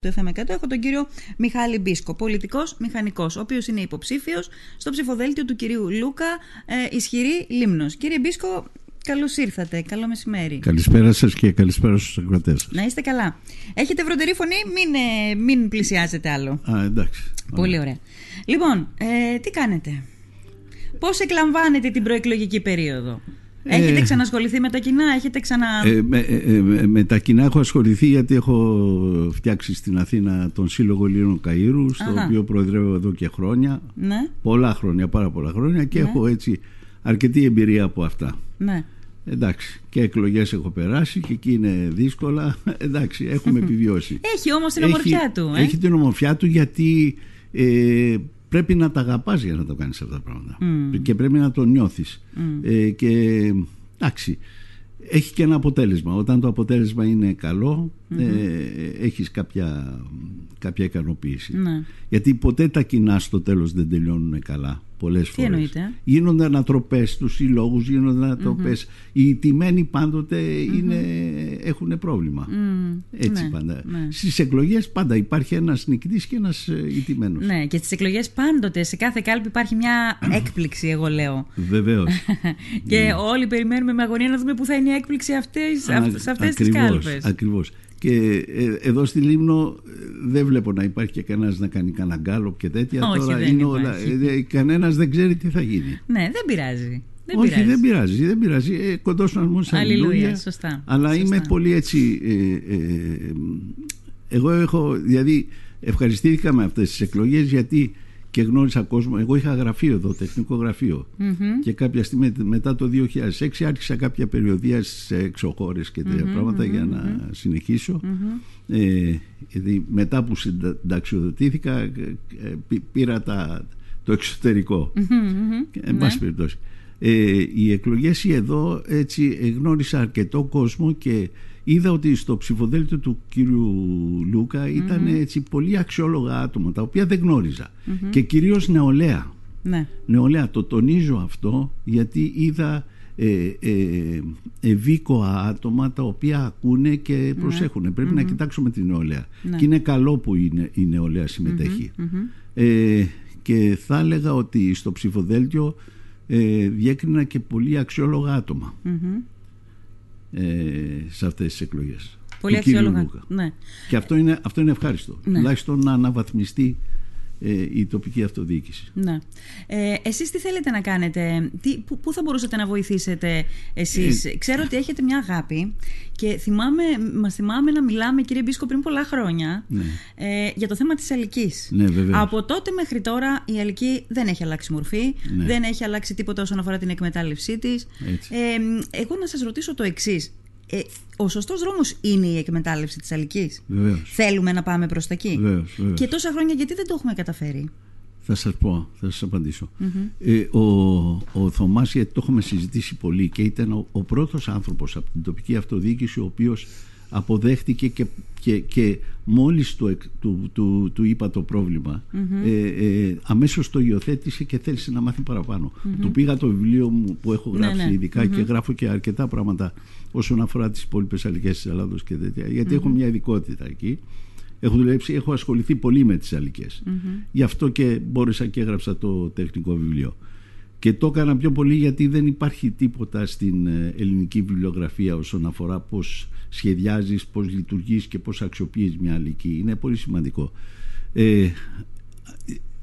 το FM100 έχω τον κύριο Μιχάλη Μπίσκο, πολιτικός μηχανικός, ο οποίος είναι υποψήφιος στο ψηφοδέλτιο του κυρίου Λούκα, ε, ισχυρή Λίμνος. Κύριε Μπίσκο, καλώς ήρθατε, καλό μεσημέρι. Καλησπέρα σας και καλησπέρα στους ακροατές σας. Να είστε καλά. Έχετε βροντερή φωνή, μην, ε, μην πλησιάζετε άλλο. Α, εντάξει. Πολύ ωραία. Λοιπόν, ε, τι κάνετε; Πώς εκλαμβάνετε την προεκλογική περίοδο; Έχετε Ε, ξανασχοληθεί με τα κοινά, έχετε ξανα... Ε, με, ε, ε, με τα κοινά έχω ασχοληθεί γιατί έχω φτιάξει στην Αθήνα τον Σύλλογο Ελλήνων Καΐρου στο Αχα. οποίο προεδρεύω εδώ και χρόνια Ναι, πολλά χρόνια, πάρα πολλά χρόνια και Ναι. έχω έτσι αρκετή εμπειρία από αυτά ναι. εντάξει και εκλογές έχω περάσει και εκεί είναι δύσκολα εντάξει έχουμε επιβιώσει Έχει όμως την ομορφιά του. Ε; έχει την ομορφιά του γιατί ε, πρέπει να τα αγαπάς για να το κάνεις αυτά τα πράγματα Μμ. και πρέπει να το νιώθεις Μμ. ε, και εντάξει έχει και ένα αποτέλεσμα όταν το αποτέλεσμα είναι καλό, ε, έχεις κάποια, κάποια ικανοποίηση Ναι. γιατί ποτέ τα κοινά στο τέλος δεν τελειώνουν καλά πολλές Τι φορές εννοείτε; γίνονται ανατροπές στους συλλόγους γίνονται ανατροπές. οι τιμένοι πάντοτε είναι, έχουν πρόβλημα Μμ, έτσι ναι, πάντα. ναι. Στις εκλογές πάντα υπάρχει ένας νικητής και ένας ε, ηττημένος. Ναι, και στις εκλογές πάντοτε σε κάθε κάλπη υπάρχει μια έκπληξη, εγώ λέω. Βεβαίως. και όλοι περιμένουμε με αγωνία να δούμε πού θα είναι η έκπληξη αυτές, Α, αυ- σε αυτές τις ακριβώς, κάλπες. Ακριβώς. Και ε, εδώ στη Λίμνο ε, δεν βλέπω να υπάρχει και κανένας να κάνει κανένα γκάλωπ και τέτοια. Όχι, Τώρα δεν είναι υπάρχει. όλα, ε, ε, κανένας δεν ξέρει τι θα γίνει. Ναι, δεν πειράζει. Δεν Όχι, πειράζει. δεν πειράζει, δεν πειράζει. Ε, κοντός να μου Αλληλούια, σωστά, Αλλά σωστά. είμαι πολύ έτσι. Ε, ε, εγώ έχω, δηλαδή, ευχαριστήθηκα με αυτές τις εκλογές γιατί και γνώρισα κόσμο. Εγώ είχα γραφείο εδώ, τεχνικό γραφείο. Μμμ. Και κάποια στιγμή μετά το 2006 άρχισα κάποια περιοδία σε εξωχώρες και τέτοια πράγματα για να συνεχίσω. Ε, γιατί μετά που συνταξιοδοτήθηκα ε, ε, πή- πήρα τα, το εξωτερικό. Μμμ, μμμ. Και, Εν πάση περιπτώσει. Ε, οι εκλογές εδώ έτσι ε, γνώρισα αρκετό κόσμο και είδα ότι στο ψηφοδέλτιο του κύριου Λούκα ήταν έτσι πολύ αξιόλογα άτομα τα οποία δεν γνωριζα και κυρίως νεολαία. Ναι. Νεολαία, το τονίζω αυτό γιατί είδα ε, ε, ευήκοα άτομα τα οποία ακούνε και προσέχουν. Πρέπει να κοιτάξουμε την νεολαία. Ναι. Και είναι καλό που είναι, η νεολαία συμμετέχει. Ε, και θα έλεγα ότι στο ψηφοδέλτιο ε, διέκρινα και πολύ αξιόλογα άτομα Μμμ. ε, σε αυτές τις εκλογές. Πολύ του κύριου αξιόλογα. Λούκα. Ναι. Και αυτό είναι, αυτό είναι ευχάριστο. Ναι. Τουλάχιστον να αναβαθμιστεί ε, η τοπική αυτοδιοίκηση. Ναι. Ε, εσείς τι θέλετε να κάνετε, τι, πού, πού θα μπορούσατε να βοηθήσετε εσείς; Ε, Ξέρω ότι έχετε μια αγάπη και θυμάμαι, μας θυμάμαι να μιλάμε κύριε Μπίσκο πριν πολλά χρόνια Ναι. ε, για το θέμα της αλικής. Ναι, βεβαίως. Από τότε μέχρι τώρα η αλική δεν έχει αλλάξει μορφή, Ναι. δεν έχει αλλάξει τίποτα όσον αφορά την εκμετάλλευσή της. Έτσι. Ε, εγώ να σας ρωτήσω το εξής. Ε, ο σωστός δρόμος είναι η εκμετάλλευση της αλικής. Βεβαίως. Θέλουμε να πάμε προς τα εκεί. Βεβαίως, βεβαίως. Και τόσα χρόνια γιατί δεν το έχουμε καταφέρει; Θα σας πω, θα σας απαντησω Ε, ο, ο Θωμάς, γιατί το έχουμε συζητήσει πολύ και ήταν ο, ο πρώτος άνθρωπος από την τοπική αυτοδιοίκηση ο οποίος αποδέχτηκε και, και, και μόλις του, εκ- του, του, του είπα το προβλημα ε, ε, αμέσως το υιοθέτησε και θέλησε να μάθει παραπάνω. Του πήγα το βιβλίο μου που έχω Ναι, γράψει ναι. ειδικά και γράφω και αρκετά πράγματα όσον αφορά τις υπόλοιπες αλικές της Ελλάδος και τέτοια γιατί έχω μια ειδικότητα εκεί. Έχω δουλέψει, έχω ασχοληθεί πολύ με τις αλικές. Γι' αυτό και μπόρεσα και έγραψα το τεχνικό βιβλίο. Και το έκανα πιο πολύ γιατί δεν υπάρχει τίποτα στην ε, ελληνική βιβλιογραφία όσον αφορά πώς σχεδιάζεις, πώς λειτουργείς και πώς αξιοποιείς μια αλική. Είναι πολύ σημαντικό. Ε,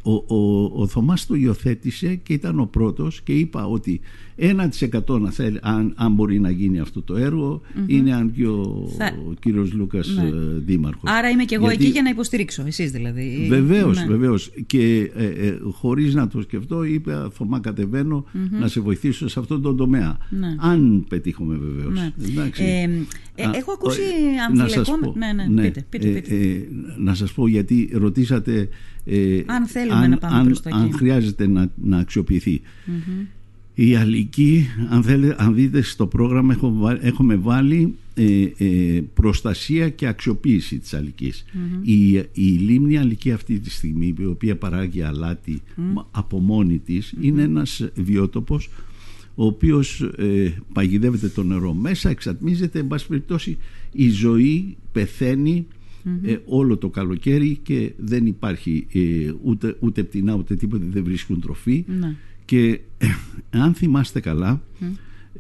ο, ο, ο Θωμάς το υιοθέτησε και ήταν ο πρώτος και είπα ότι 1% να θέλει, αν, αν μπορεί να γίνει αυτό το έργο είναι αν και ο, Θα- ο κύριος Λούκας Ναι. ε, δήμαρχος. Άρα είμαι και εγώ Γιατί- εκεί για να υποστηρίξω, εσείς δηλαδή. Βεβαίως, Ναι. βεβαίως. Και ε, ε, χωρίς να το σκεφτώ είπε Θωμά κατεβαίνω να σε βοηθήσω σε αυτόν τον τομέα. Ναι. Αν πετύχουμε βεβαίως. Ναι. Εντάξει. Ε, ε, Α, έχω ακούσει ε, να σας αμφιλεγόμενα. πω, Ναι, ναι, πείτε, πείτε, ε, πείτε. ε, να σας πω γιατί ρωτήσατε ε, Αν θέλουμε να πάμε αν, προς τα εκεί. αν χρειάζεται να, να αξιοποιηθει Η αλική, αν, θέλετε, αν δείτε στο πρόγραμμα έχω, βα- έχουμε βάλει ε, ε, προστασία και αξιοποίηση της αλικης Η, η λίμνη αλική αυτή τη στιγμή η οποία παράγει αλάτι μα- από μόνη της είναι ένας βιότοπος ο οποίος ε, παγιδεύεται το νερό μέσα, εξατμίζεται, εν πάση περιπτώσει η ζωή πεθαίνει ε, όλο το καλοκαίρι και δεν υπάρχει ε, ούτε, ούτε πτηνά ούτε τίποτα δεν βρίσκουν τροφή. Ναι. Και ε, αν θυμάστε καλά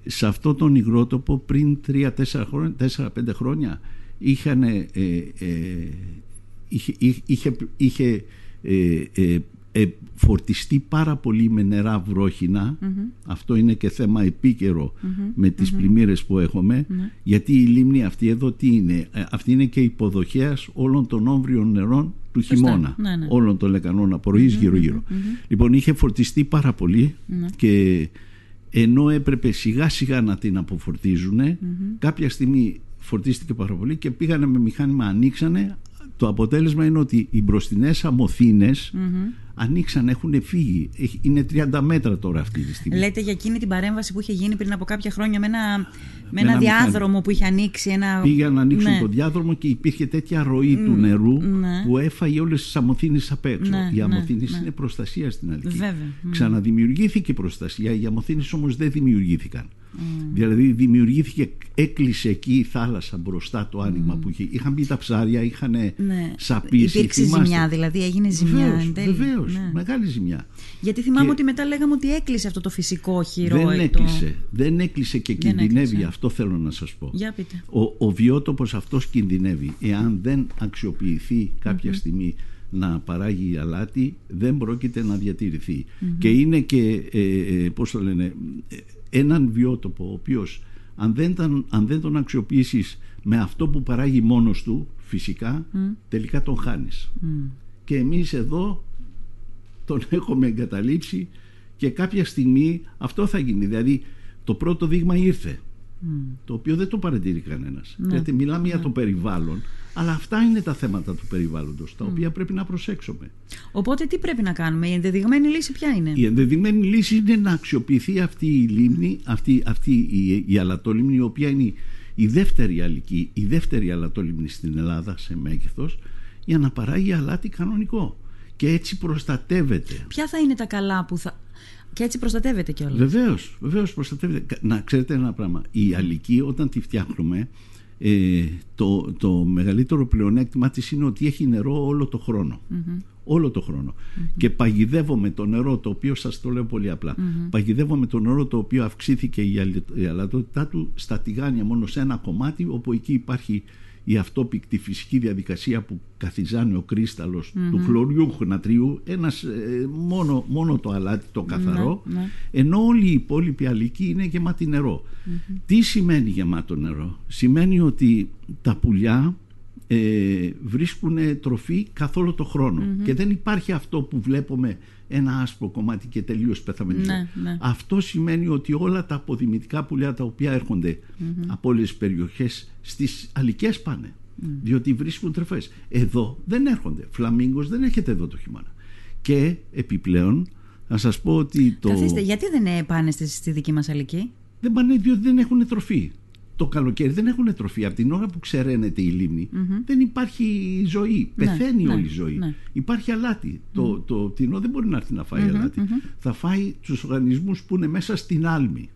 σε αυτό τον υγρότοπο πριν 3-4 χρόνια, 4-5 χρόνια είχαν, ε, ε, είχε, είχε, είχε, είχε ε, ε, ε, φορτιστεί πάρα πολύ με νερά βρόχινα. αυτό είναι και θέμα επίκαιρο με τις πλημμύρες που έχουμε γιατί η λίμνη αυτή εδώ τι είναι; Ε, αυτή είναι και υποδοχέας όλων των όμβριων νερών του χειμώνα Ναι, ναι. όλων των λεκανών απορροής γύρω-γύρω. Λοιπόν, είχε φορτιστεί πάρα πολύ Ναι. και ενώ έπρεπε σιγά σιγά να την αποφορτίζουν κάποια στιγμή φορτίστηκε πάρα πολύ και πήγανε με μηχάνημα, ανοίξανε το αποτέλεσμα είναι ότι οι μπροστινές αμοθήνες ανοίξαν, έχουν φύγει Έχει- είναι 30 μέτρα τώρα αυτή τη στιγμή Λέτε για εκείνη την παρέμβαση που είχε γίνει πριν από κάποια χρόνια με ένα, με ένα ένα μηχάνημα. διάδρομο που είχε ανοίξει. Ένα... Πήγαν να ανοίξουν Ναι. το διάδρομο και υπήρχε τέτοια ροή του νερού ναι. που έφαγε όλες τις αμοθήνες απ' έξω. Ναι, οι ναι, αμοθήνες ναι. είναι προστασία στην Αλική. Βέβαια. Μμ. Ξαναδημιουργήθηκε προστασία, οι αμοθήνες όμως δεν δημιουργήθηκαν. Δηλαδή δημιουργήθηκε, έκλεισε εκεί η θάλασσα μπροστά το άνοιγμα που είχε. Είχαν μπει τα ψάρια, είχαν Ναι. σαπίσει. Υπήρξε θυμάστε. ζημιά, δηλαδή έγινε ζημιά. Βεβαίως, εν τέλει. βεβαίως, Ναι. μεγάλη ζημιά. Γιατί θυμάμαι Και- ότι μετά λέγαμε ότι έκλεισε αυτό το φυσικό χειρό. δεν ε, το- έκλεισε, δεν έκλεισε και Δεν κινδυνεύει, έκλεισε. αυτό θέλω να σας πω. Για πείτε. Ο, ο βιότοπος αυτός κινδυνεύει. Εάν δεν αξιοποιηθεί κάποια στιγμή να παράγει αλάτι, δεν πρόκειται να διατηρηθει Και είναι και, ε, ε, πώς το λένε, ε, έναν βιότοπο ο οποίος αν δεν, τον, αν δεν τον αξιοποιήσεις με αυτό που παράγει μόνος του, φυσικά, τελικά τον χάνεις. Και εμείς εδώ τον έχουμε εγκαταλείψει και κάποια στιγμή αυτό θα γίνει. Δηλαδή το πρώτο δείγμα ήρθε. Το οποίο δεν το παρατηρεί κανένας. Γιατί μιλάμε για το περιβάλλον, αλλά αυτά είναι τα θέματα του περιβάλλοντος, τα οποία πρέπει να προσέξουμε. Οπότε τι πρέπει να κάνουμε, η ενδεδειγμένη λύση ποια είναι; Η ενδεδειγμένη λύση είναι να αξιοποιηθεί αυτή η λίμνη, αυτή, αυτή η, η αλατόλυμνη, η οποία είναι η, η δεύτερη αλική, η δεύτερη αλατόλυμνη στην Ελλάδα σε μέγεθος, για να παράγει αλάτι κανονικό. Και έτσι προστατεύεται. Ποια θα είναι τα καλά που θα. Και έτσι προστατεύεται κιόλας. Βεβαίως, βεβαίως προστατεύεται. Κα- Να ξέρετε ένα πράγμα. Η αλική όταν τη φτιάχνουμε, ε, το, το μεγαλύτερο πλεονέκτημα της είναι ότι έχει νερό όλο το χρονο Όλο το χρονο Και παγιδεύουμε το νερό, το οποίο σας το λέω πολύ απλά. Παγιδεύουμε το νερό το οποίο αυξήθηκε η, αλη- η αλατότητά του στα τηγάνια μόνο σε ένα κομμάτι, όπου εκεί υπάρχει η αυτόπικτη φυσική διαδικασία που καθιζάνει ο κρυσταλλος του χλωριού νατρίου, ένας, ε, μόνο, μόνο το αλάτι το καθαρό, ναι. ενώ όλη η υπόλοιπη αλική είναι γεμάτη νερό. Τι σημαίνει γεμάτο νερό; Σημαίνει ότι τα πουλιά ε, βρίσκουν τροφή καθ' όλο το χρονο και δεν υπάρχει αυτό που βλέπουμε ένα άσπρο κομμάτι και τελείως πέθαμε Ναι, ναι. Αυτό σημαίνει ότι όλα τα αποδημητικά πουλιά τα οποία έρχονται από όλες τις περιοχές στις αλικές πάνε διότι βρίσκουν τροφές. Εδώ δεν έρχονται. Φλαμίγκος δεν έχετε εδώ το χειμώνα. Και επιπλέον να σας πω ότι το... Καθίστε, γιατί δεν πάνε στη, στη δική μας αλική; Δεν πάνε διότι δεν έχουν τροφή. Το καλοκαίρι δεν έχουν τροφή. Από την ώρα που ξεραίνεται η λιμνη δεν υπάρχει ζωή. Πεθαίνει ναι, όλη η ζωή. ναι. Υπάρχει αλάτι. Το, το πτηνό δεν μπορεί να έρθει να φάει αλάτι. Θα φάει τους οργανισμούς που είναι μέσα στην άλμη.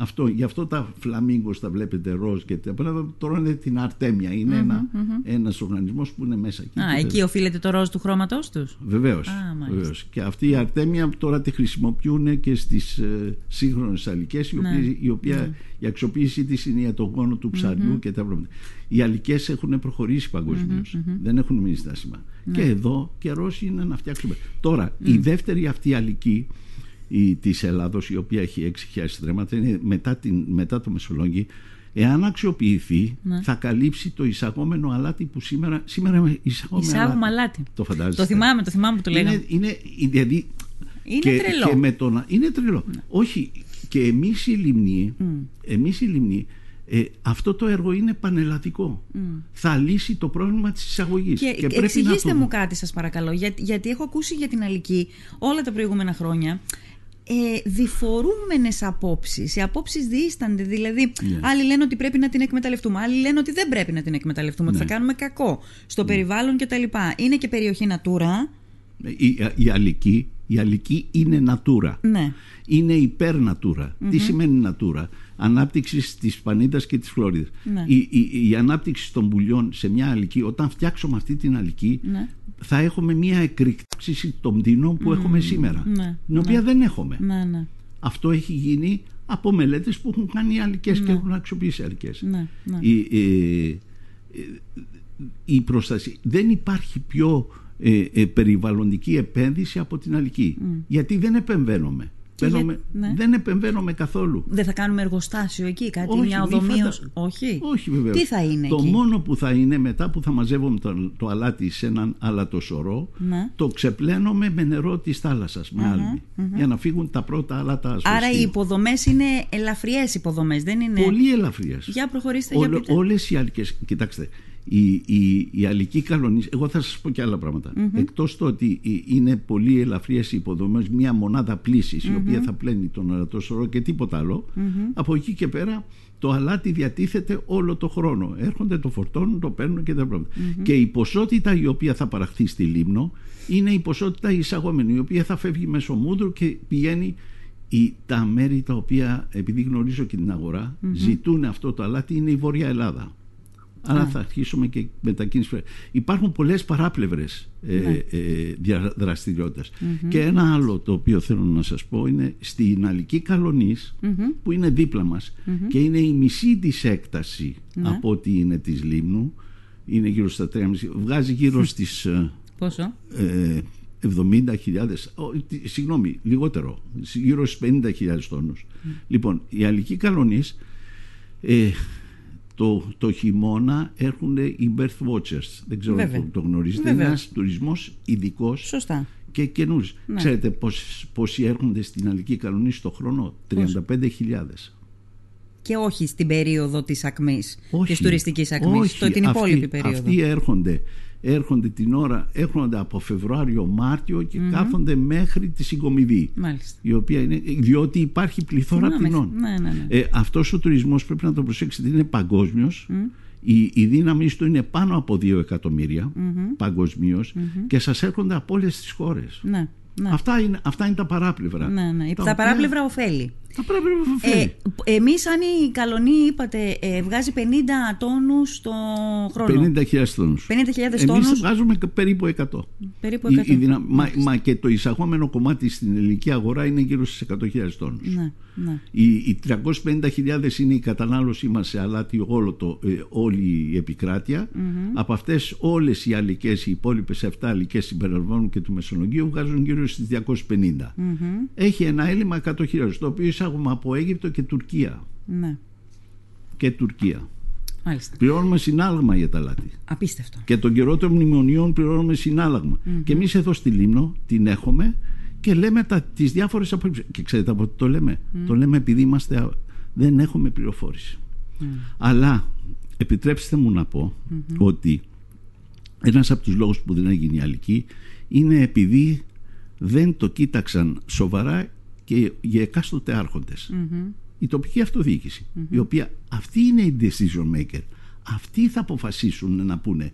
Αυτό, γι' αυτό τα φλαμίγκος τα βλέπετε ροζ και τα πράγματα τώρα είναι την αρτέμια. Είναι ένα, ένας οργανισμός που είναι μέσα εκεί. Α, Και εκεί οφείλεται το ροζ του χρώματός τους; Βεβαίως. Α, μάλιστα. Και αυτή η αρτέμια τώρα τη χρησιμοποιούν και στις ε, σύγχρονες αλικές, η, Ναι, οποία, η, οποία η αξιοποίησή της είναι για τον γόνο του ψαριού και τα πράγματα. Οι αλικές έχουν προχωρήσει παγκοσμίως. Δεν έχουν μείνει στάσιμα. Ναι. Και εδώ καιρό είναι να φτιάξουμε. Τώρα, η δεύτερη αυτή αλική η, της Ελλάδος η οποία έχει 6.000 στρέμματα είναι μετά, την, μετά το Μεσολόγγι εάν αξιοποιηθεί Ναι. θα καλύψει το εισαγόμενο αλάτι που σήμερα, σήμερα εισαγόμενο Εισάγουμε αλάτι. Το φαντάζεστε. Το θυμάμαι, το θυμάμαι που το λέγαμε. Είναι, είναι, δηλαδή, Είναι και, τρελό. Ναι. Και με το να- είναι τρελό. Όχι, και εμείς οι Λιμνοί, εμείς οι Λιμνοί, ε, αυτό το έργο είναι πανελλαδικό. Θα λύσει το πρόβλημα της εισαγωγής. Και, πρέπει να εξηγήστε το- μου κάτι σας παρακαλώ, γιατί, γιατί έχω ακούσει για την Αλική όλα τα προηγούμενα χρόνια ε, διφορούμενες απόψεις. Οι απόψεις διήστανται, δηλαδή Ναι. άλλοι λένε ότι πρέπει να την εκμεταλλευτούμε, άλλοι λένε ότι δεν πρέπει να την εκμεταλλευτούμε, ότι Ναι. θα κάνουμε κακό στο περιβάλλον κτλ. Είναι και περιοχή Natura. Η, η Αλική Η αλική είναι natura. Ναι. Είναι υπέρ natura. Τι σημαίνει natura; Ανάπτυξη της Πανίδας και της Φλόριδας. Ναι. Η, η, η ανάπτυξη των πουλιών σε μια αλική, όταν φτιάξουμε αυτή την αλική, Ναι. θα έχουμε μια εκρήξη των πτηνών που έχουμε σήμερα. Ναι. Την οποία δεν έχουμε. Ναι, ναι. Αυτό έχει γίνει από μελέτες που έχουν κάνει οι αλικές και έχουν αξιοποιήσει οι αλικές. Ναι, ναι. Η, ε, ε, η προστασία δεν υπάρχει πιο ε, ε, περιβαλλοντική επένδυση από την αλική γιατί δεν επεμβαίνουμε Και Μπαίνουμε- για- ναι. δεν επεμβαίνουμε καθόλου Δεν θα κάνουμε εργοστάσιο εκεί, κάτι, Όχι, μια μη οδομή. φαντα- ως- Όχι. όχι βέβαια Τι θα είναι το εκεί; μόνο που θα είναι μετά που θα μαζεύουμε το, το αλάτι σε έναν αλατοσορό Ναι. το ξεπλένουμε με νερό της θάλασσας με άλμη, για να φύγουν τα πρώτα αλάτα Άρα ασφαλιστή. οι υποδομές είναι ελαφριές υποδομές, δεν είναι. πολύ ελαφριές Για προχωρήστε, για Όλο- πείτε. όλες οι αλικές κοιτάξτε η, η, η αλική καλονή εγώ θα σας πω και άλλα πράγματα. Εκτός το ότι ε, είναι πολύ ελαφριές οι υποδομές μια μονάδα πλήσης, η οποία θα πλένει τον αλατόσορο και τίποτα άλλο από εκεί και πέρα το αλάτι διατίθεται όλο το χρόνο. Έρχονται, το φορτώνουν, το παίρνουν και τα πράγματα. Και η ποσότητα η οποία θα παραχθεί στη Λίμνο είναι η ποσότητα εισαγόμενη η οποία θα φεύγει μέσω μούδρου και πηγαίνει η, τα μέρη τα οποία επειδή γνωρίζω και την αγορα ζητούν αυτό το αλάτι είναι η Βόρεια Ελλάδα Άρα θα αρχίσουμε και μετακίνηση. Υπάρχουν πολλές παράπλευρες ε, ε, δια- δραστηριότητες. Και ένα άλλο το οποίο θέλω να σας πω είναι στην Αλική Καλονής που είναι δίπλα μας και είναι η μισή της έκταση από ό,τι είναι της Λίμνου. Είναι γύρω στα 3,5 βγάζει γύρω στις ε, Πόσο; ε, 70.000 ο, τι- συγγνώμη λιγότερο γύρω στις 50.000 τόνους. Λοιπόν η αλική καλονής ε, το, το χειμώνα έρχουν οι birth watchers δεν ξέρω Βέβαια. αν το γνωρίζετε είναι Βέβαια. ένας τουρισμός ειδικός Σωστά. και καινούριο. ξέρετε πώς, πόσοι έρχονται στην αλική καλονή το χρόνο; 35.000 Και όχι στην περίοδο της ακμής, όχι, της τουριστικής ακμής, όχι. το την υπόλοιπη αυτοί, περίοδο. Αυτοί έρχονται, έρχονται την ώρα, έρχονται από Φεβρουάριο-Μάρτιο και κάθονται μέχρι τη συγκομιδή. Μάλιστα. Η οποία είναι, διότι υπάρχει πληθώρα Θυμάμαι. πτηνών. Ναι, ναι, ναι. Ε, αυτός ο τουρισμός πρέπει να το προσέξετε είναι παγκόσμιος η, η δύναμη του είναι πάνω από 2 εκατομμύρια παγκοσμίως και σας έρχονται από όλες τις χώρες Ναι, ναι. αυτά, είναι, αυτά είναι τα παράπλευρα ναι, ναι. τα Τα, οποία- παράπλευρα ωφέλη. Τα παράπλευρα ωφέλη. Ε, εμείς αν η Καλονή είπατε ε, βγάζει 50 τόνους το χρόνο 50.000 τόνους 50.000 Εμείς τόνους βγάζουμε και περίπου 100 περίπου Η- 100 η δυνα- μα, μα και το εισαγόμενο κομμάτι στην ελληνική αγορά είναι γύρω στις 100.000 τόνους. ναι, ναι. Οι, οι 350.000 είναι η κατανάλωσή μας σε αλάτι όλο το, ε, όλη η επικράτεια. Από αυτές όλες οι αλικές, οι υπόλοιπες 7 αλικές συμπεριλαμβάνουν και του Μεσολογγίου βγάζουν γύρω στις 250. Έχει ένα έλλειμμα 100.000 το οποίο εισάγουμε από Αίγυπτο και Τουρκία. ναι. Και Τουρκία. Μάλιστα. Πληρώνουμε συνάλλαγμα για τα αλάτι. Απίστευτο. Και τον καιρό των μνημονιών πληρώνουμε συνάλλαγμα. Και εμείς εδώ στη Λίμνο την έχουμε και λέμε τα, τις διάφορες απόψεις. Και ξέρετε από τι το λέμε. Το λέμε επειδή είμαστε, α- δεν έχουμε πληροφόρηση. Αλλά επιτρέψτε μου να πω ότι ένας από τους λόγους που δεν έγινε η αλική είναι επειδή δεν το κοίταξαν σοβαρά και οι εκάστοτε άρχοντες. Η τοπική αυτοδιοίκηση, η οποία αυτή είναι η decision maker. Αυτοί θα αποφασίσουν να πούνε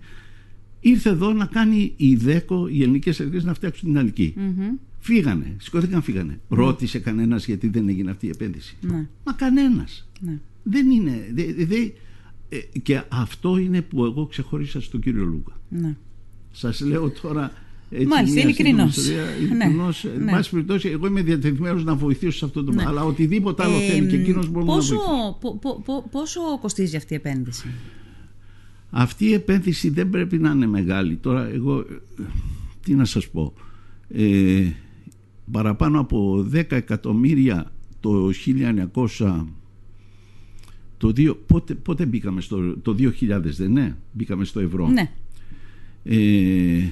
ήρθε εδώ να κάνει η ΔΕΚΟ, οι ελληνικές αρχές να φτιάξουν την αλική. Φύγανε, σηκώθηκαν φύγανε. Ρώτησε κανένας γιατί δεν έγινε αυτή η επένδυση. Ναι. Μα κανένας. Ναι. Δεν είναι. Δε, δε, ε, και αυτό είναι που εγώ ξεχωρίσα στον κύριο Λούκα. Ναι. Σας λέω τώρα έτσι Μάλιστα, μια ειλικρινώς. σύντομη ιστορία, Ναι, ειλικρινώς. Εν ναι. πάση περιπτώσει, εγώ είμαι διατεθειμένος να βοηθήσω σε αυτό το πράγμα. Αλλά οτιδήποτε άλλο Ε, θέλει και εκείνος μπορούμε πόσο, να βοηθήσουμε. πο- πο- πο- πόσο κοστίζει αυτή η επένδυση; Αυτή η επένδυση δεν πρέπει να είναι μεγάλη. Τώρα εγώ, ε, τι να σας πω, ε, παραπάνω από 10 εκατομμύρια το 1900... Το δύο, πότε, πότε μπήκαμε στο το 2000 δεν ναι, μπήκαμε στο ευρώ. Ναι. Ε,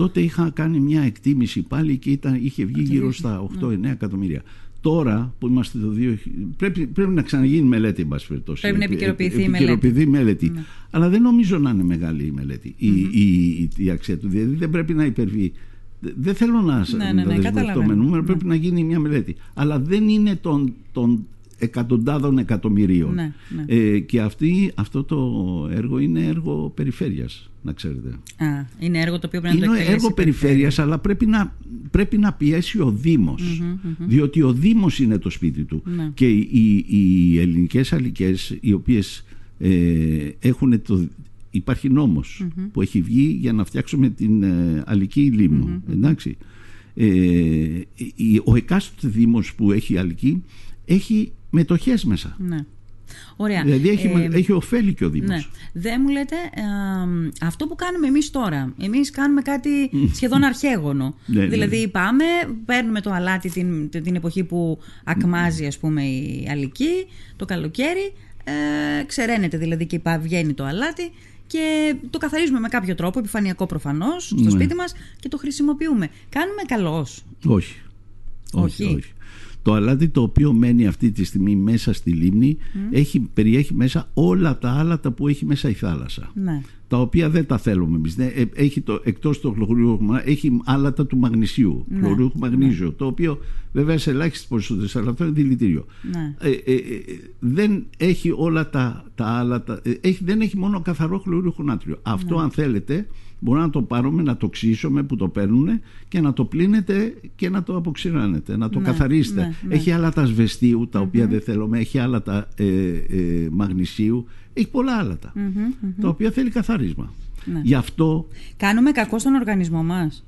τότε είχα κάνει μια εκτίμηση πάλι και ήταν, είχε βγει το γύρω 2000, στα 8-9 εκατομμύρια. Τώρα που είμαστε το 2000, πρέπει, πρέπει να ξαναγίνει μελέτη, εν πάση περιπτώσει. Πρέπει να Επι- επικαιροποιηθεί η επικαιροποιηθεί η μελέτη. Αλλά δεν νομίζω να είναι μεγάλη η μελέτη, η, η, η, η αξία του. Δηλαδή δεν πρέπει να υπερβεί. Δεν θέλω να, Ναι, να ναι, ναι, τα δεσμευτώ καταλαβαίνω. με νούμερα, πρέπει να γίνει μια μελέτη. Αλλά δεν είναι των, των εκατοντάδων εκατομμυρίων. Ναι, ναι. Ε, και αυτή, αυτό το έργο είναι έργο περιφέρειας, να ξέρετε. Α, είναι έργο το οποίο πρέπει να το Είναι εκτελέσει έργο η περιφέρεια. περιφέρειας, αλλά πρέπει να, πρέπει να πιέσει ο δημος Διότι ο Δήμος είναι το σπίτι του. Ναι. Και οι, οι, οι ελληνικές αλικές, οι οποίες ε, έχουν το... Υπάρχει νόμος που έχει βγει για να φτιάξουμε την ε, αλική λίμνο. Εντάξει. Ε, η- ο εκάστοτε Δήμος που έχει αλική έχει μετοχές μέσα. Ναι. Ωραία. Δηλαδή έχει, Ε, έχει ωφέλη και ο Δήμος. Ναι. Δεν μου λέτε, ε, αυτό που κάνουμε εμείς τώρα, εμείς κάνουμε κάτι σχεδόν αρχαίγωνο. Ναι, ναι. δηλαδή πάμε, παίρνουμε το αλάτι την, την εποχή που ακμάζει ας πούμε η αλική, το καλοκαίρι, ε, ξεραίνεται δηλαδή και πα- βγαίνει το αλάτι και το καθαρίζουμε με κάποιο τρόπο, επιφανειακό προφανώς, στο Ναι. σπίτι μας και το χρησιμοποιούμε. Κάνουμε καλώς. Όχι. Όχι. όχι. όχι. Το αλάτι το οποίο μένει αυτή τη στιγμή μέσα στη λίμνη έχει, περιέχει μέσα όλα τα άλατα που έχει μέσα η θάλασσα. Ναι. Τα οποία δεν τα θέλουμε εμείς. Ναι, ε, Έχει το, εκτός του χλωριούχου μα- έχει άλατα του μαγνησίου, Ναι. χλωριούχου μαγνήσιο, το οποίο βέβαια σε ελάχιστες ποσότητες, αλλά αυτό είναι δηλητήριο. Ναι. Ε, ε, ε, δεν έχει όλα τα, τα άλατα, ε, έχει, δεν έχει μόνο καθαρό χλωριούχο νάτριο. Αυτό Ναι. αν θέλετε μπορούμε να το πάρουμε, να το ξύσουμε που το παίρνουν και να το πλύνετε και να το αποξηράνετε, να το Ναι, καθαρίσετε. ναι, ναι. Έχει άλλα τα σβεστίου τα οποία δεν θέλουμε, έχει άλλα τα ε, ε, μαγνησίου, έχει πολλά άλατα τα οποία θέλει καθαρίσμα. Ναι. Γι' αυτό Κάνουμε κακό στον οργανισμό μας.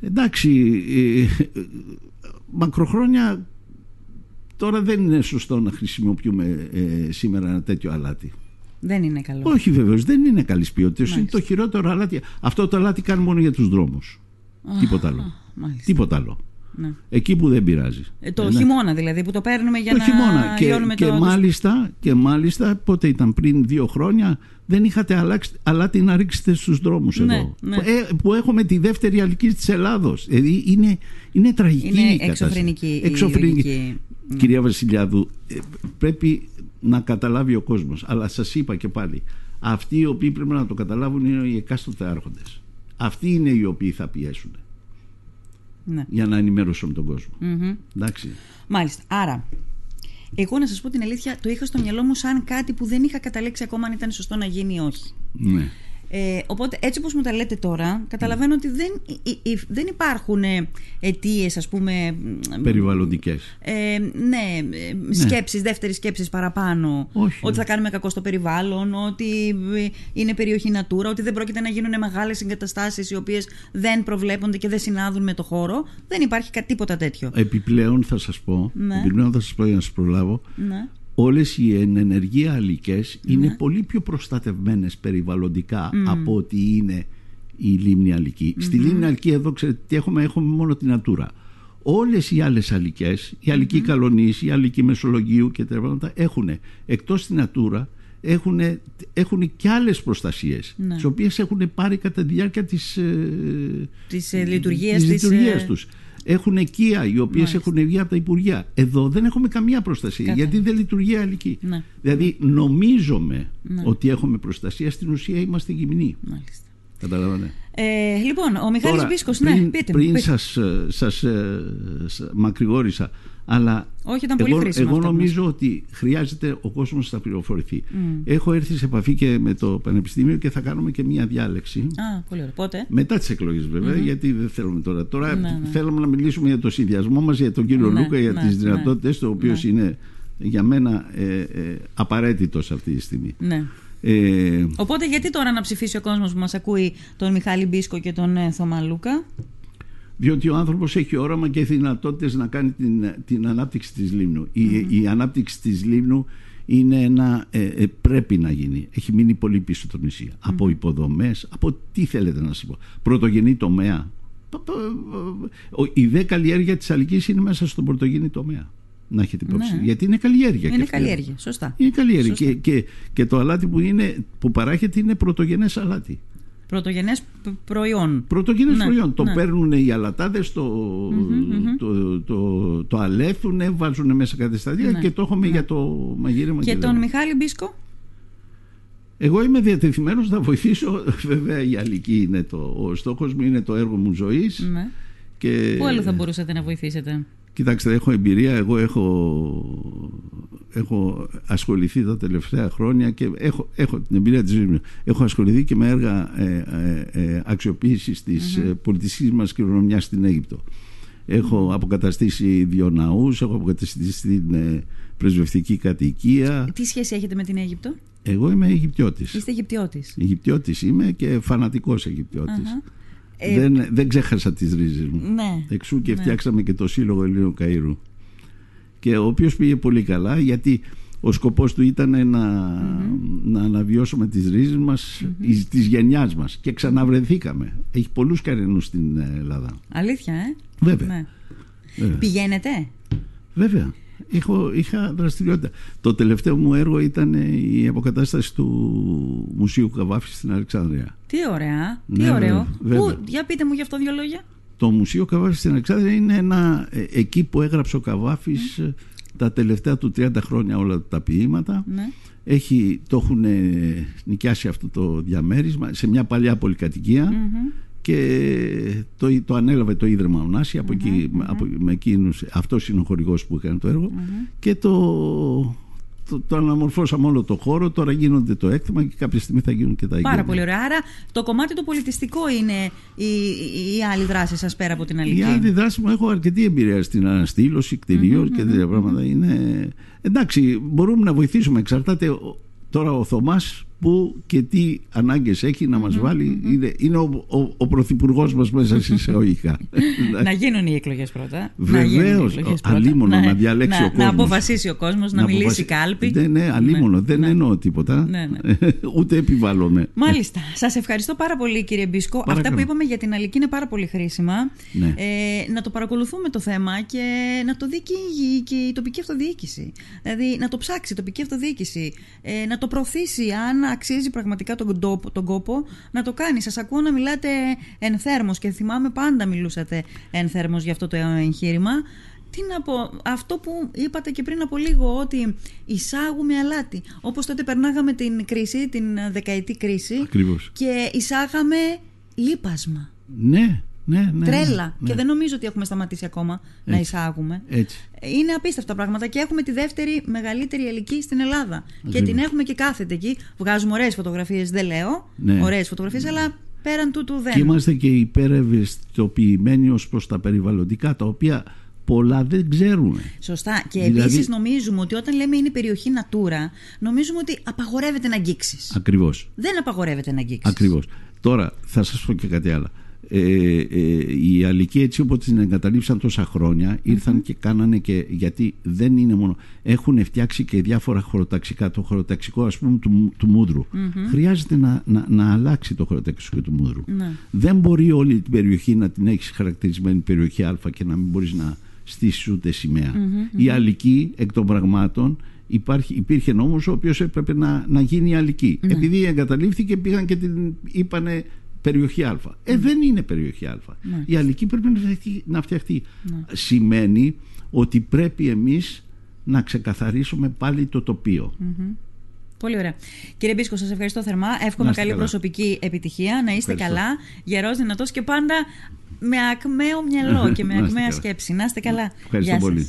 εντάξει ε, ε, μακροχρόνια τώρα δεν είναι σωστό να χρησιμοποιούμε ε, σήμερα ένα τέτοιο αλάτι. Δεν είναι καλό. Όχι βεβαίως, δεν είναι καλής ποιότητας. Είναι Μάλιστα. το χειρότερο αλάτι. Αυτό το αλάτι κάνει μόνο για τους δρόμους. Τίποτα άλλο. Μάλιστα. Τίποτα άλλο. Ναι. Εκεί που δεν πειράζει. Ε, το Ε, ναι. χειμώνα δηλαδή που το παίρνουμε για το να χειμώνα. Και, λιώνουμε και, το... μάλιστα, και μάλιστα, πότε ήταν πριν δύο χρόνια, δεν είχατε αλλάξει, αλάτι να ρίξετε στους δρόμους Ναι, εδώ. ναι. Που, ε, που έχουμε τη δεύτερη αλική της Ελλάδος. Δηλαδή είναι, είναι τραγική Είναι η κατάσταση. εξωφρενική η Εξωφρενική. λογική. Ναι. Κυρία Βασιλιάδου, ε, πρέπει να καταλάβει ο κόσμος. Αλλά σας είπα και πάλι, αυτοί οι οποίοι πρέπει να το καταλάβουν είναι οι εκάστοτε άρχοντες. Αυτοί είναι οι οποίοι θα πιέσουν Ναι. για να ενημερώσουν τον κόσμο. Μμμ. Εντάξει. Μάλιστα. Άρα, εγώ να σας πω την αλήθεια, το είχα στο μυαλό μου σαν κάτι που δεν είχα καταλέξει ακόμα αν ήταν σωστό να γίνει ή όχι. Ναι. Ε, οπότε έτσι όπως μου τα λέτε τώρα καταλαβαίνω ότι δεν, ε, ε, δεν υπάρχουν ε, αιτίες ας πούμε μ, Περιβαλλοντικές. ε, ναι, ε, σκέψεις, δεύτερες σκέψεις παραπάνω Όχι. ότι θα κάνουμε κακό στο περιβάλλον ότι ε, είναι περιοχή Natura ότι δεν πρόκειται να γίνουν μεγάλες εγκαταστάσεις οι οποίες δεν προβλέπονται και δεν συνάδουν με το χώρο δεν υπάρχει κα- τίποτα τέτοιο Επιπλέον θα σας πω, Ναι. επιπλέον θα σας πω για να σας προλάβω, ναι. Όλες οι ενεργεία αλικές είναι πολύ πιο προστατευμένες περιβαλλοντικά από ότι είναι η λίμνη αλική. Στη λίμνη αλική εδώ ξέρετε τι έχουμε, έχουμε μόνο την Natura. Όλες οι άλλες αλικές, η αλική Καλονής, η αλική Μεσολογίου και τα πράγματα έχουν εκτός την Natura έχουν, έχουν και άλλες προστασίες Ναι. τις οποίες έχουν πάρει κατά τη διάρκεια της, ε, Της, ε, λειτουργίας της της, λειτουργίας ε, τους. Έχουν οικία οι οποίες Μάλιστα. έχουν βγει από τα Υπουργεία. Εδώ δεν έχουμε καμία προστασία Κατάλαβα. γιατί δεν λειτουργεί αλική. Ναι. Δηλαδή νομίζουμε ότι έχουμε προστασία, στην ουσία είμαστε γυμνοί. Μάλιστα. Καταλαβαίνετε. Ε, λοιπόν, ο Μιχάλης Μπίσκος, ναι, πριν, πείτε μου. πριν πείτε. σας, ε, σας ε, σ- μακρηγόρησα, αλλά Όχι, ήταν πολύ εγώ, χρήσιμο εγώ αυτό που νομίζω ότι χρειάζεται ο κόσμος να πληροφορηθεί. Έχω έρθει σε επαφή και με το Πανεπιστήμιο και θα κάνουμε και μία διάλεξη. Α, πολύ ωραία. Πότε; Μετά τις εκλογές, βέβαια, γιατί δεν θέλουμε τώρα. Τώρα Ναι, ναι. θέλουμε να μιλήσουμε για το συνδυασμό μας, για τον κύριο Ναι, Λούκα, για ναι, τις ναι. δυνατότητες, το οποίο είναι για μένα ε, ε, απαραίτητος αυτή τη στιγμή. Ναι. Ε, Οπότε γιατί τώρα να ψηφίσει ο κόσμος που μας ακούει τον Μιχάλη Μπίσκο και τον ε, Θωμά Λούκα; διότι ο άνθρωπος έχει όραμα και δυνατότητες να κάνει την, την ανάπτυξη της Λίμνου. Η, η ανάπτυξη της Λίμνου είναι ένα, ε, ε, πρέπει να γίνει. Έχει μείνει πολύ πίσω το νησί. Από υποδομές, από τι θέλετε να σας πω. Πρωτογενή τομέα. Πα- πα- ο- Η δε καλλιέργεια της Αλικής είναι μέσα στον πρωτογενή τομέα. Να έχετε υπόψη. Ναι. Γιατί είναι καλλιέργεια. και Είναι αυτή. καλλιέργεια. Σωστά. Είναι καλλιέργεια. Σωστά. Και, και, και το αλάτι που, είναι, που παράγεται είναι πρωτογενές αλάτι. Πρωτογενές π- προϊόν. Πρωτογενές Ναι, προϊόν. Το ναι. παίρνουν οι αλατάδες, το, το, το, το, αλέθουν, βάζουν μέσα κάτι σταδία Ναι, και το έχουμε για το μαγείρεμα. Και δεν- τον Μιχάλη Μπίσκο; Εγώ είμαι διατεθειμένος να βοηθήσω. Βέβαια, η αλική είναι το. Ο στόχος μου είναι το έργο μου ζωής. Ναι. Και, Πού άλλο θα μπορούσατε να βοηθήσετε; Κοιτάξτε, έχω εμπειρία. Εγώ έχω, έχω ασχοληθεί τα τελευταία χρόνια και έχω, έχω την εμπειρία της ζωής μου. Έχω ασχοληθεί και με έργα ε, ε, ε αξιοποίησης της mm-hmm. πολιτιστικής μας κληρονομιάς στην Αίγυπτο. Έχω αποκαταστήσει δύο ναούς, έχω αποκαταστήσει την ε, πρεσβευτική κατοικία. Τι σχέση έχετε με την Αίγυπτο; Εγώ είμαι Αιγυπτιώτης. Είστε Αιγυπτιώτης. Αιγυπτιώτης είμαι και φανατικός ε, δεν, δεν ξέχασα τις ρίζες μου. Ναι, Εξού και ναι. φτιάξαμε και το Σύλλογο Ελλήνων Καΐρου. Και ο οποίος πήγε πολύ καλά γιατί ο σκοπός του ήταν να, να αναβιώσουμε τις ρίζες μας, mm-hmm. της γενιάς μας και ξαναβρεθήκαμε. Έχει πολλούς καρενούς στην Ελλάδα. Αλήθεια, ε; Βέβαια. Ναι. Βέβαια. Πηγαίνετε; Βέβαια. Έχω, είχα δραστηριότητα. Το τελευταίο μου έργο ήταν η αποκατάσταση του Μουσείου Καβάφης στην Αλεξάνδρεια. Τι ωραία, τι ναι, ωραίο. Πού, για πείτε μου γι' αυτό δύο λόγια. Το Μουσείο Καβάφης στην Αλεξάνδρεια είναι ένα, ε, εκεί που έγραψε ο Καβάφης mm. τα τελευταία του 30 χρόνια όλα τα ποίηματα. Ναι. Έχει, το έχουν νοικιάσει αυτό το διαμέρισμα σε μια παλιά πολυκατοικία και το, το ανέλαβε το Ίδρυμα Ωνάση από εκεί, από, με εκείνους, αυτός είναι ο χορηγός που έκανε το έργο και το το, το αναμορφώσαμε όλο το χώρο, τώρα γίνονται το έκτημα και κάποια στιγμή θα γίνουν και τα Πάρα πολύ ωραία. Άρα το κομμάτι το πολιτιστικό είναι η, η, άλλη δράση σας πέρα από την αλήθεια; Η άλλη δράση μου έχω αρκετή εμπειρία στην αναστήλωση κτηρίων και τέτοια πράγματα. Είναι... Εντάξει, μπορούμε να βοηθήσουμε. Εξαρτάται τώρα ο Θωμάς που και τι ανάγκες έχει να μας βάλει. Είναι, είναι ο, ο, ο πρωθυπουργός μας μέσα σε εισαγωγικά. να γίνουν οι εκλογές πρώτα. Βεβαίως. Αλίμονο να, να διαλέξει να, ο κόσμος. Να αποφασίσει ο κόσμος, να, να μιλήσει κάλπη. Ναι, ναι, αλίμονο. Ναι, δεν ναι. εννοώ τίποτα. Ναι, ναι. Ούτε επιβάλλομαι. Μάλιστα. Σας ευχαριστώ πάρα πολύ, κύριε Μπίσκο. Αυτά που είπαμε για την Αλική είναι πάρα πολύ χρήσιμα. Ναι. Ε, να το παρακολουθούμε το θέμα και να το δει και η, τοπική αυτοδιοίκηση. Δηλαδή να το ψάξει η τοπική αυτοδιοίκηση. Ε, να το προωθήσει αν αξίζει πραγματικά τον, τόπο, τον κόπο να το κάνει. Σας ακούω να μιλάτε ενθέρμο και θυμάμαι πάντα μιλούσατε ενθέρμο για αυτό το εγχείρημα. Τι να πω, αυτό που είπατε και πριν από λίγο, ότι εισάγουμε αλάτι. Όπως τότε περνάγαμε την κρίση, την δεκαετή κρίση. Ακριβώς. Και εισάγαμε λίπασμα. Ναι, ναι, ναι, Τρέλα. Ναι, και δεν νομίζω ότι έχουμε σταματήσει ακόμα να εισάγουμε. Έτσι. Είναι απίστευτα πράγματα και έχουμε τη δεύτερη μεγαλύτερη ελική στην Ελλάδα. Και την έχουμε και κάθεται εκεί. Βγάζουμε ωραίες φωτογραφίες, δεν λέω. Ναι. Ωραίες φωτογραφίες, αλλά πέραν τούτου δεν. Και είμαστε και υπερευαισθητοποιημένοι ως προς τα περιβαλλοντικά, τα οποία πολλά δεν ξέρουμε. Σωστά. Και δηλαδή... επίσης νομίζουμε ότι όταν λέμε είναι περιοχή Natura, νομίζουμε ότι απαγορεύεται να αγγίξεις. Ακριβώς. Δεν απαγορεύεται να αγγίξεις. Ακριβώς. Τώρα θα σας πω και κάτι άλλο ε, ε, οι Αλικοί έτσι όπως την εγκαταλείψαν τόσα χρόνια και κάνανε και γιατί δεν είναι μόνο έχουν φτιάξει και διάφορα χωροταξικά το χωροταξικό ας πούμε του, του μούδρου χρειάζεται να, να, να, αλλάξει το χωροταξικό του μούδρου ναι. δεν μπορεί όλη την περιοχή να την έχεις χαρακτηρισμένη περιοχή α και να μην μπορείς να στήσεις ούτε σημαία η Αλική εκ των πραγμάτων Υπάρχει, υπήρχε νόμος ο οποίος έπρεπε να, να γίνει αλική. Ναι. Επειδή εγκαταλείφθηκε πήγαν και την είπανε περιοχή Α. Ε, δεν είναι περιοχή Α. Ναι. Η αλική πρέπει να φτιαχτεί. Να φτιαχτεί. Ναι. Σημαίνει ότι πρέπει εμείς να ξεκαθαρίσουμε πάλι το τοπιο Πολύ ωραία. Κύριε Μπίσκο, σας ευχαριστώ θερμά. Εύχομαι καλή προσωπική επιτυχία. Να είστε καλά, γερός, δυνατός και πάντα με ακμαίο μυαλό και με ακμαία σκέψη. Να είστε καλά. Ευχαριστώ πολύ.